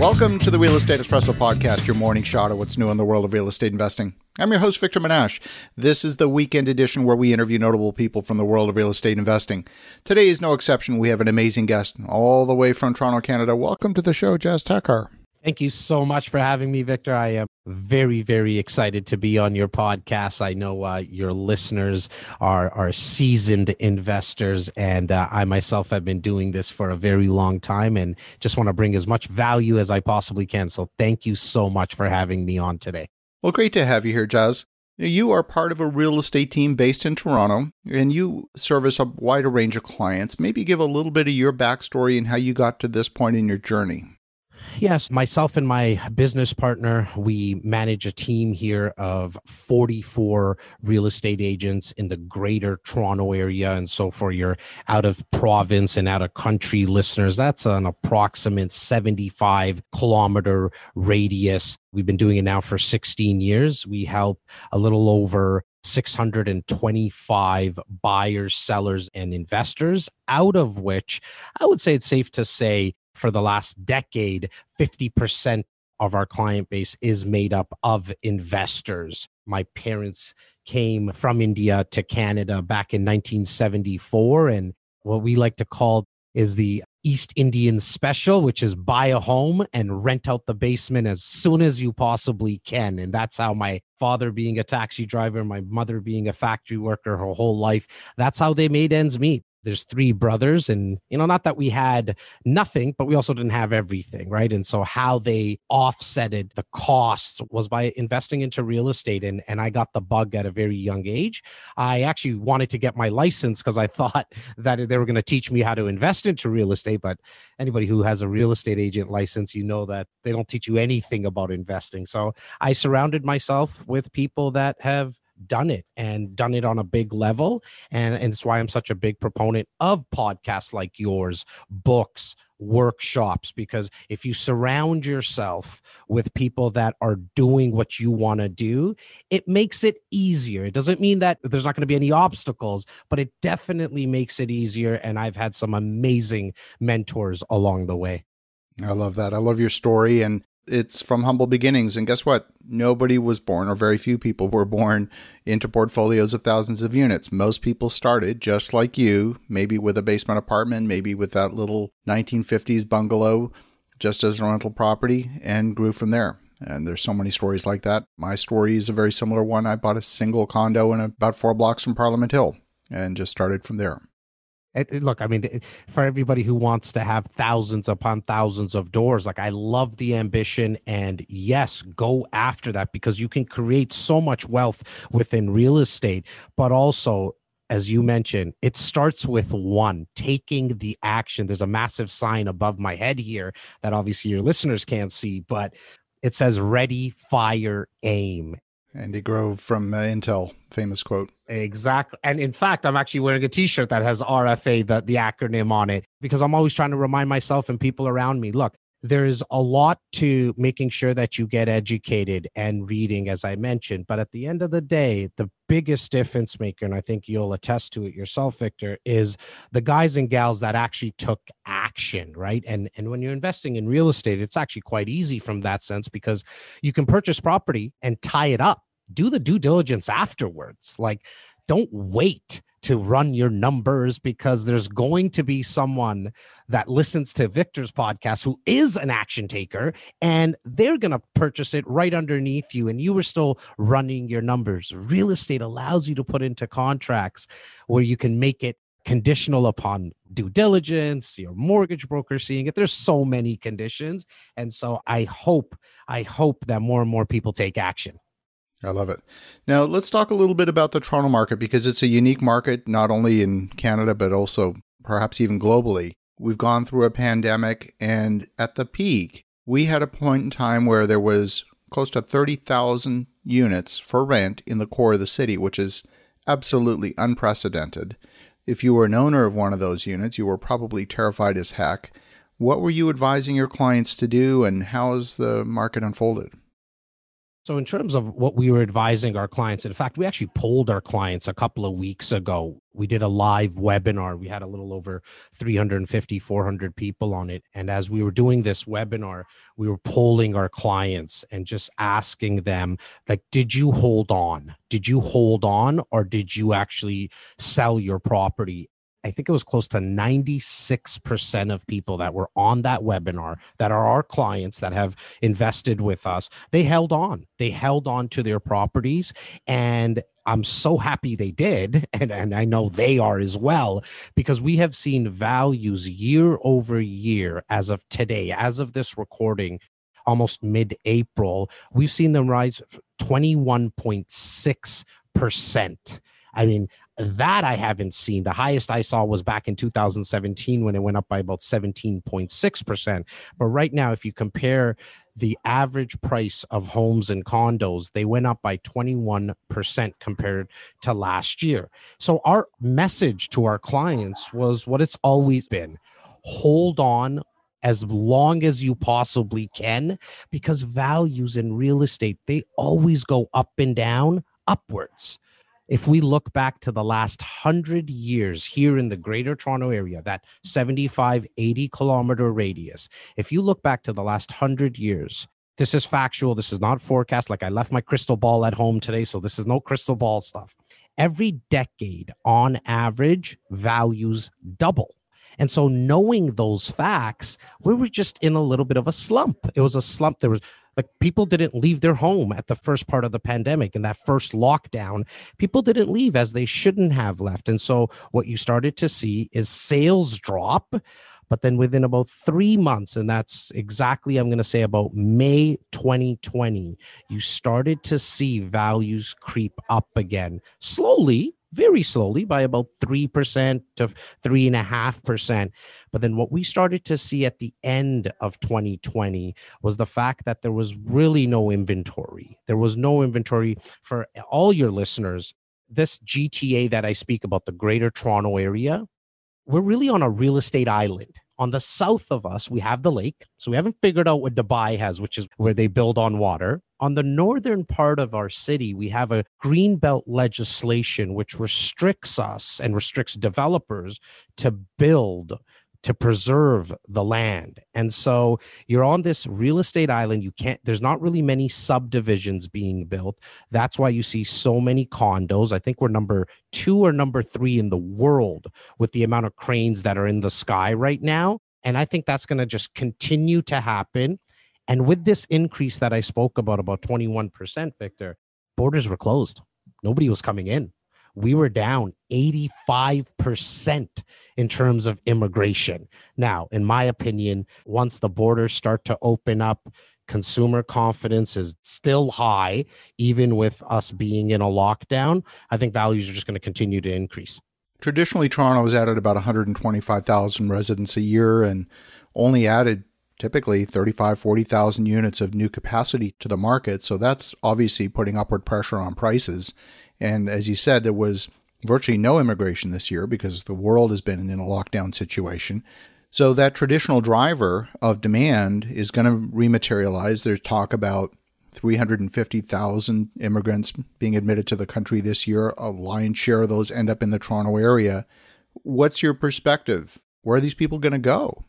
Welcome to the Real Estate Espresso Podcast, your morning shot of what's new in the world of real estate investing. I'm your host, Victor Menasce. This is the weekend edition where we interview notable people from the world of real estate investing. Today is no exception. We have an amazing guest all the way from Toronto, Canada. Welcome to the show, Jas Takhar. Thank you so much for having me, Victor. I am very, very excited to be on your podcast. I know uh, your listeners are are seasoned investors, and uh, I myself have been doing this for a very long time, and just want to bring as much value as I possibly can. So, thank you so much for having me on today. Well, great to have you here, Jas. You are part of a real estate team based in Toronto, and you service a wider range of clients. Maybe give a little bit of your backstory and how you got to this point in your journey. Yes, myself and my business partner, we manage a team here of 44 real estate agents in the greater Toronto area. And so for your out of province and out of country listeners, that's an approximate 75 kilometer radius. We've been doing it now for 16 years. We help a little over 625 buyers, sellers, and investors, out of which I would say it's safe to say for the last decade, 50% of our client base is made up of investors. My parents came from India to Canada back in 1974. And what we like to call is the East Indian special, which is buy a home and rent out the basement as soon as you possibly can. And that's how my father, being a taxi driver, my mother being a factory worker her whole life, that's how they made ends meet there's three brothers and you know not that we had nothing but we also didn't have everything right? And so how they offsetted the costs was by investing into real estate. And and I got the bug at a very young age. I actually wanted to get my license because I thought that they were going to teach me how to invest into real estate. But anybody who has a real estate agent license you know that they don't teach you anything about investing. So I surrounded myself with people that have done it and done it on a big level. And, and it's why I'm such a big proponent of podcasts like yours, books, workshops, because if you surround yourself with people that are doing what you want to do, it makes it easier. It doesn't mean that there's not going to be any obstacles, but it definitely makes it easier. And I've had some amazing mentors along the way. I love that. I love your story. And it's from humble beginnings. And guess what? Nobody was born, or very few people were born into portfolios of thousands of units. Most people started just like you, maybe with a basement apartment, maybe with that little 1950s bungalow just as a rental property, and grew from there. And there's so many stories like that. My story is a very similar one. I bought a single condo in about four blocks from Parliament Hill and just started from there. It, look, I mean, for everybody who wants to have thousands upon thousands of doors, like I love the ambition. And yes, go after that because you can create so much wealth within real estate. But also, as you mentioned, it starts with one taking the action. There's a massive sign above my head here that obviously your listeners can't see, but it says ready, fire, aim. Andy Grove from uh, Intel, famous quote. Exactly. And in fact, I'm actually wearing a t-shirt that has RFA, the, the acronym on it, because I'm always trying to remind myself and people around me, look, there's a lot to making sure that you get educated and reading, as I mentioned. But at the end of the day, the biggest difference maker, and I think you'll attest to it yourself, Victor, is the guys and gals that actually took action, right? And and when you're investing in real estate, it's actually quite easy from that sense because you can purchase property and tie it up. Do the due diligence afterwards. Like, don't wait to run your numbers because there's going to be someone that listens to Victor's podcast who is an action taker and they're going to purchase it right underneath you and you were still running your numbers. Real estate allows you to put into contracts where you can make it conditional upon due diligence, your mortgage broker seeing it. There's so many conditions. And so I hope, I hope that more and more people take action. I love it. Now, let's talk a little bit about the Toronto market because it's a unique market, not only in Canada, but also perhaps even globally. We've gone through a pandemic, and at the peak, we had a point in time where there was close to 30,000 units for rent in the core of the city, which is absolutely unprecedented. If you were an owner of one of those units, you were probably terrified as heck. What were you advising your clients to do, and how has the market unfolded? So, in terms of what we were advising our clients, in fact, we actually polled our clients a couple of weeks ago. We did a live webinar. We had a little over 350, 400 people on it. And as we were doing this webinar, we were polling our clients and just asking them, like, did you hold on? Did you hold on or did you actually sell your property? I think it was close to 96% of people that were on that webinar that are our clients that have invested with us. They held on. They held on to their properties. And I'm so happy they did. And, and I know they are as well, because we have seen values year over year as of today, as of this recording, almost mid April. We've seen them rise 21.6%. I mean, that I haven't seen. The highest I saw was back in 2017 when it went up by about 17.6%. But right now, if you compare the average price of homes and condos, they went up by 21% compared to last year. So, our message to our clients was what it's always been hold on as long as you possibly can because values in real estate they always go up and down upwards if we look back to the last 100 years here in the greater Toronto area, that 75, 80 kilometer radius, if you look back to the last 100 years, this is factual. This is not forecast. Like I left my crystal ball at home today. So this is no crystal ball stuff. Every decade, on average, values double. And so, knowing those facts, we were just in a little bit of a slump. It was a slump. There was like people didn't leave their home at the first part of the pandemic and that first lockdown. People didn't leave as they shouldn't have left. And so, what you started to see is sales drop. But then within about three months, and that's exactly, I'm going to say about May 2020, you started to see values creep up again slowly, very slowly by about 3% to 3.5%. But then what we started to see at the end of 2020 was the fact that there was really no inventory. There was no inventory for all your listeners. This GTA that I speak about, the greater Toronto area, we're really on a real estate island. On the south of us, we have the lake. So we haven't figured out what Dubai has, which is where they build on water. On the northern part of our city, we have a greenbelt legislation which restricts us and restricts developers to build to preserve the land. And so you're on this real estate island. You can't, there's not really many subdivisions being built. That's why you see so many condos. I think we're number two or number three in the world with the amount of cranes that are in the sky right now. And I think that's going to just continue to happen. And with this increase that I spoke about, about 21%, Victor, borders were closed. Nobody was coming in we were down 85% in terms of immigration. Now, in my opinion, once the borders start to open up, consumer confidence is still high, even with us being in a lockdown. I think values are just going to continue to increase. Traditionally, Toronto has added about 125,000 residents a year and only added typically 35, 40,000 units of new capacity to the market. So that's obviously putting upward pressure on prices. And as you said, there was virtually no immigration this year because the world has been in a lockdown situation. So that traditional driver of demand is going to rematerialize. There's talk about 350,000 immigrants being admitted to the country this year. A lion's share of those end up in the Toronto area. What's your perspective? Where are these people going to go?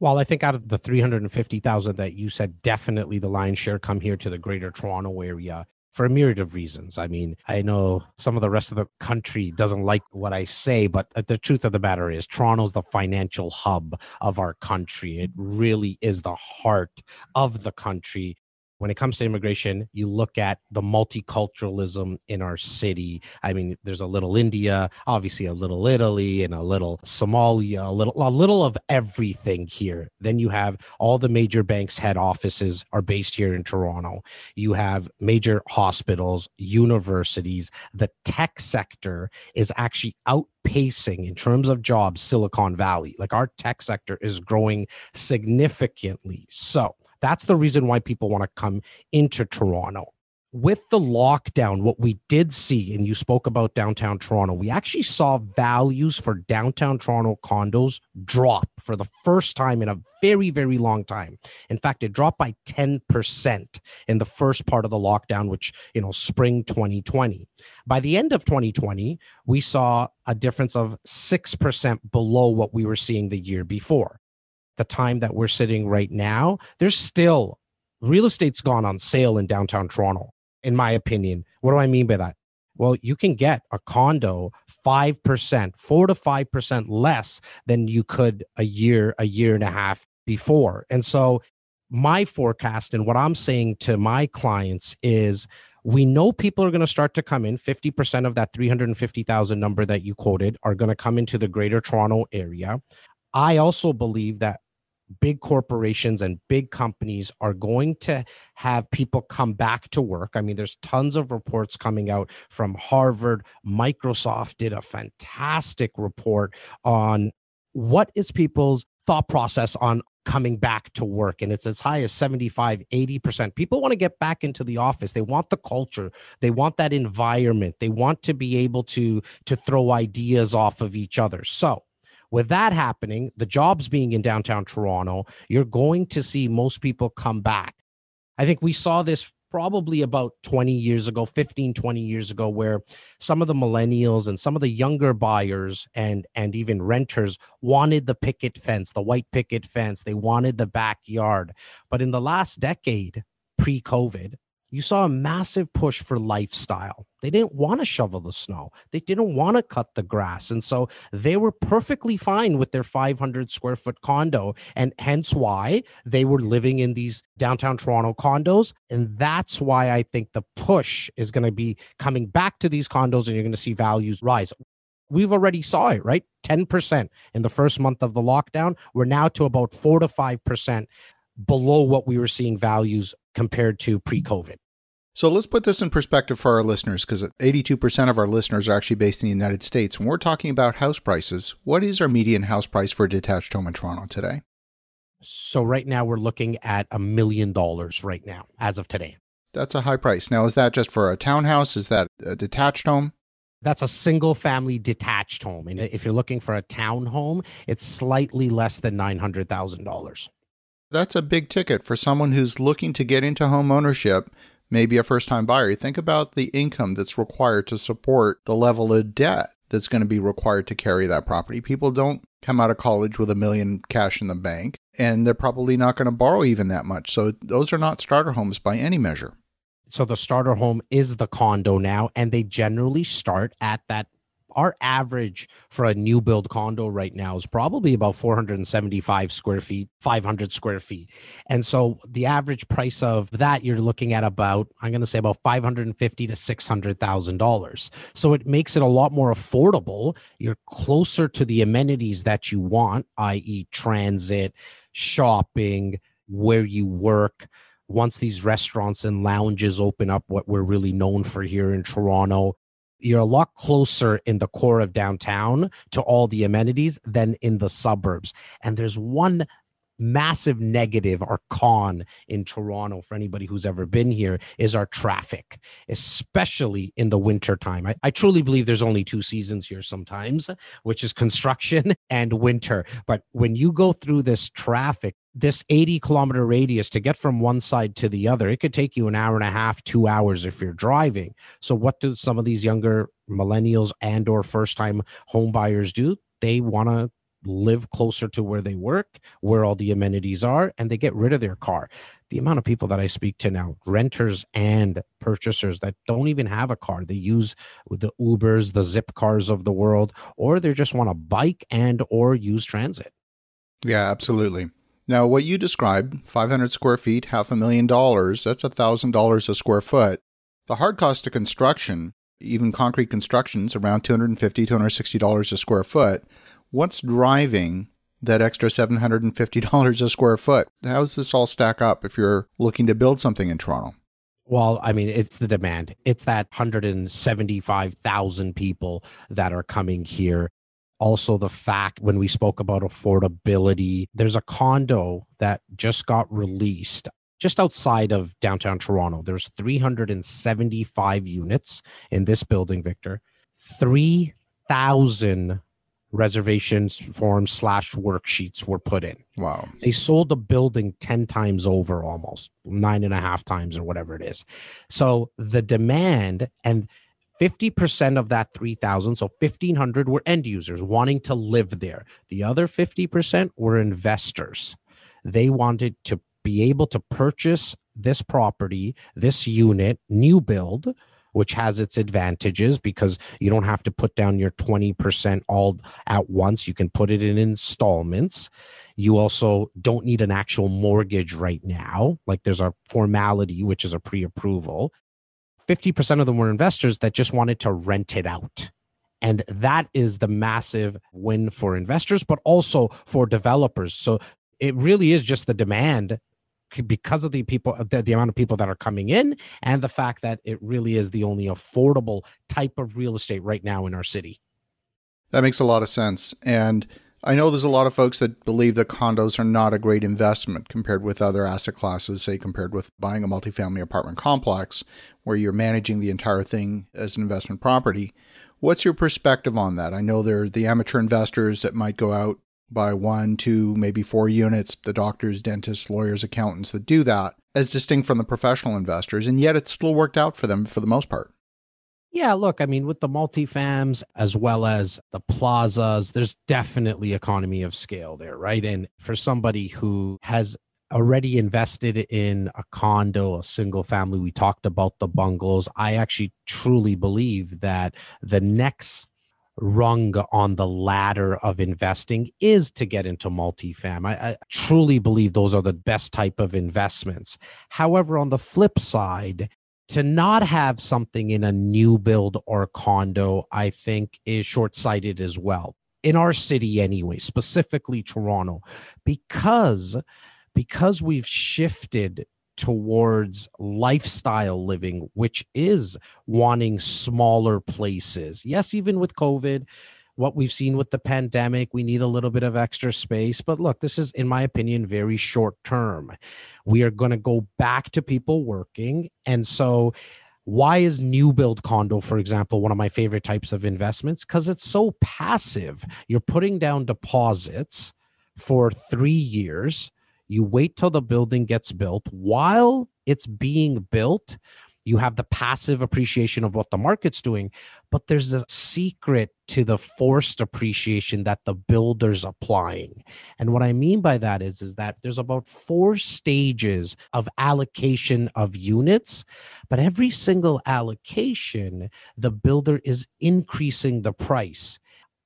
Well, I think out of the 350,000 that you said, definitely the lion's share come here to the greater Toronto area for a myriad of reasons. I mean, I know some of the rest of the country doesn't like what I say, but the truth of the matter is, Toronto's the financial hub of our country. It really is the heart of the country when it comes to immigration, you look at the multiculturalism in our city. I mean, there's a little India, obviously a little Italy, and a little Somalia, a little a little of everything here. Then you have all the major banks' head offices are based here in Toronto. You have major hospitals, universities. The tech sector is actually outpacing in terms of jobs Silicon Valley. Like our tech sector is growing significantly. So that's the reason why people want to come into Toronto. with the lockdown, what we did see, and you spoke about downtown Toronto, we actually saw values for downtown Toronto condos drop for the first time in a very, very long time. In fact, it dropped by 10% in the first part of the lockdown, which, you know, spring 2020. By the end of 2020, we saw a difference of 6% below what we were seeing the year before. The time that we're sitting right now, there's still real estate's gone on sale in downtown Toronto in my opinion. What do I mean by that? Well, you can get a condo 5%, 4 to 5% less than you could a year, a year and a half before. And so my forecast and what I'm saying to my clients is we know people are going to start to come in 50% of that 350,000 number that you quoted are going to come into the greater Toronto area. I also believe that big corporations and big companies are going to have people come back to work. I mean, there's tons of reports coming out from Harvard. Microsoft did a fantastic report on what is people's thought process on coming back to work and it's as high as 75 80% people want to get back into the office. They want the culture. They want that environment. They want to be able to to throw ideas off of each other. So with that happening, the jobs being in downtown Toronto, you're going to see most people come back. I think we saw this probably about 20 years ago 15 20 years ago where some of the millennials and some of the younger buyers and and even renters wanted the picket fence the white picket fence they wanted the backyard but in the last decade pre-covid you saw a massive push for lifestyle. They didn't want to shovel the snow. They didn't want to cut the grass. And so they were perfectly fine with their 500 square foot condo. And hence why they were living in these downtown Toronto condos. And that's why I think the push is going to be coming back to these condos and you're going to see values rise we've already saw it right 10% in the first month of the lockdown we're now to about 4 to 5% below what we were seeing values compared to pre-covid so let's put this in perspective for our listeners because 82% of our listeners are actually based in the United States. When we're talking about house prices, what is our median house price for a detached home in Toronto today? So right now we're looking at a million dollars right now as of today. That's a high price. Now is that just for a townhouse? Is that a detached home? That's a single family detached home. And if you're looking for a townhome, it's slightly less than $900,000. That's a big ticket for someone who's looking to get into home ownership maybe a first time buyer, think about the income that's required to support the level of debt that's going to be required to carry that property. People don't come out of college with a million cash in the bank, and they're probably not going to borrow even that much. So those are not starter homes by any measure. So the starter home is the condo now, and they generally start at that our average for a new build condo right now is probably about 475 square feet 500 square feet. And so the average price of that you're looking at about i'm going to say about 550 to 600 thousand dollars. So it makes it a lot more affordable. You're closer to the amenities that you want i.e transit shopping where you work. Once these restaurants and lounges open up what we're really known for here in Toronto you're a lot closer in the core of downtown to all the amenities than in the suburbs. And there's one massive negative or con in Toronto for anybody who's ever been here is our traffic, especially in the winter time. I, I, truly believe there's only two seasons here sometimes, which is construction and winter. But when you go through this traffic, this 80 kilometer radius to get from one side to the other, it could take you an hour and a half, two hours if you're driving. So what do some of these younger millennials and or first time home buyers do? They want to live closer to where they work, where all the amenities are, and they get rid of their car. The amount of people that I speak to now, renters and purchasers that don't even have a car, they use the Ubers, the Zip cars of the world, or they just want to bike and or use transit. Yeah, absolutely. Now, what you described, 500 square feet, half a million dollars, that's a $1,000 a square foot. The hard cost of construction, even concrete constructions, around $250, $260 a square foot what's driving that extra $750 a square foot? How does this all stack up if you're looking to build something in Toronto? Well, I mean, it's the demand. It's that 175,000 people that are coming here. Also, the fact when we spoke about affordability, there's a condo that just got released just outside of downtown Toronto. There's 375 units in this building, Victor. 3,000 reservations forms slash worksheets were put in. Wow. They sold the building 10 times over almost, nine and a half times or whatever it is. So the demand and 50% of that 3,000, so 1,500 were end users wanting to live there. The other 50% were investors. They wanted to be able to purchase this property, this unit, new build, which has its advantages because you don't have to put down your 20% all at once. You can put it in installments. You also don't need an actual mortgage right now. Like there's a formality, which is a pre approval. 50% of them were investors that just wanted to rent it out. And that is the massive win for investors, but also for developers. So it really is just the demand because of the people the, the amount of people that are coming in and the fact that it really is the only affordable type of real estate right now in our city that makes a lot of sense and i know there's a lot of folks that believe that condos are not a great investment compared with other asset classes say compared with buying a multifamily apartment complex where you're managing the entire thing as an investment property what's your perspective on that i know there are the amateur investors that might go out buy one, two, maybe four units, the doctors, dentists, lawyers, accountants that do that, as distinct from the professional investors. And yet it's still worked out for them for the most part. Yeah, look, I mean, with the multifams as well as the plazas, there's definitely economy of scale there, right? And for somebody who has already invested in a condo, a single family, we talked about the bungalows. I actually truly believe that the next rung on the ladder of investing is to get into multifam. I, I, truly believe those are the best type of investments. However, on the flip side, to not have something in a new build or condo, I think is short sighted as well. In our city, anyway, specifically Toronto, because because we've shifted towards lifestyle living, which is wanting smaller places. Yes, even with COVID, what we've seen with the pandemic, we need a little bit of extra space. But look, this is, in my opinion, very short term. We are going to go back to people working. And so, why is new build condo, for example, one of my favorite types of investments? Because it's so passive. You're putting down deposits for three years you wait till the building gets built. While it's being built, you have the passive appreciation of what the market's doing, but there's a secret to the forced appreciation that the builder's applying. And what I mean by that is, is that there's about four stages of allocation of units, but every single allocation, the builder is increasing the price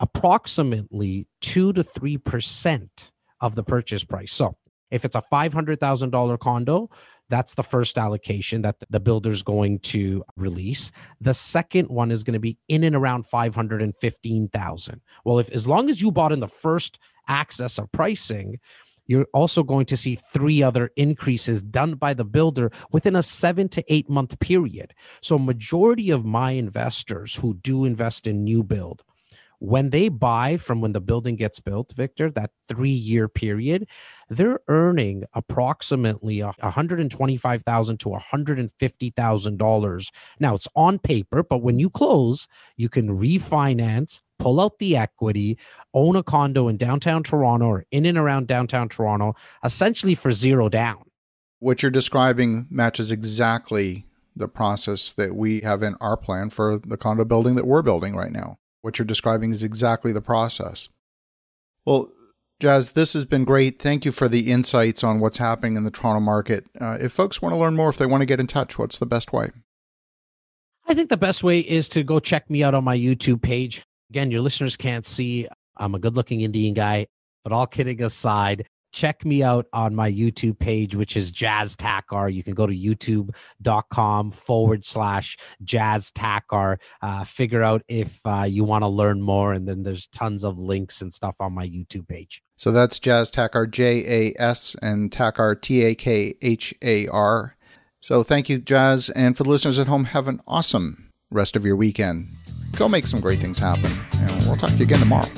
approximately two to three percent of the purchase price. So if it's a $500,000 condo, that's the first allocation that the builder's going to release. The second one is going to be in and around 515,000. Well, if as long as you bought in the first access of pricing, you're also going to see three other increases done by the builder within a 7 to 8 month period. So majority of my investors who do invest in new build when they buy from when the building gets built, Victor, that three year period, they're earning approximately 125,000 to $150,000. Now it's on paper, but when you close, you can refinance, pull out the equity, own a condo in downtown Toronto or in and around downtown Toronto, essentially for zero down. What you're describing matches exactly the process that we have in our plan for the condo building that we're building right now. What you're describing is exactly the process. Well, Jas, this has been great. Thank you for the insights on what's happening in the Toronto market. Uh, if folks want to learn more, if they want to get in touch, what's the best way? I think the best way is to go check me out on my YouTube page. Again, your listeners can't see, I'm a good looking Indian guy, but all kidding aside, check me out on my YouTube page, which is Jas Takhar. You can go to youtube.com forward slash Jas Takhar. Uh, figure out if uh, you want to learn more. And then there's tons of links and stuff on my YouTube page. So that's Jas Takhar, J A S, and Takhar, T A K H A R. So thank you, Jas. And for the listeners at home, have an awesome rest of your weekend. Go make some great things happen. And we'll talk to you again tomorrow.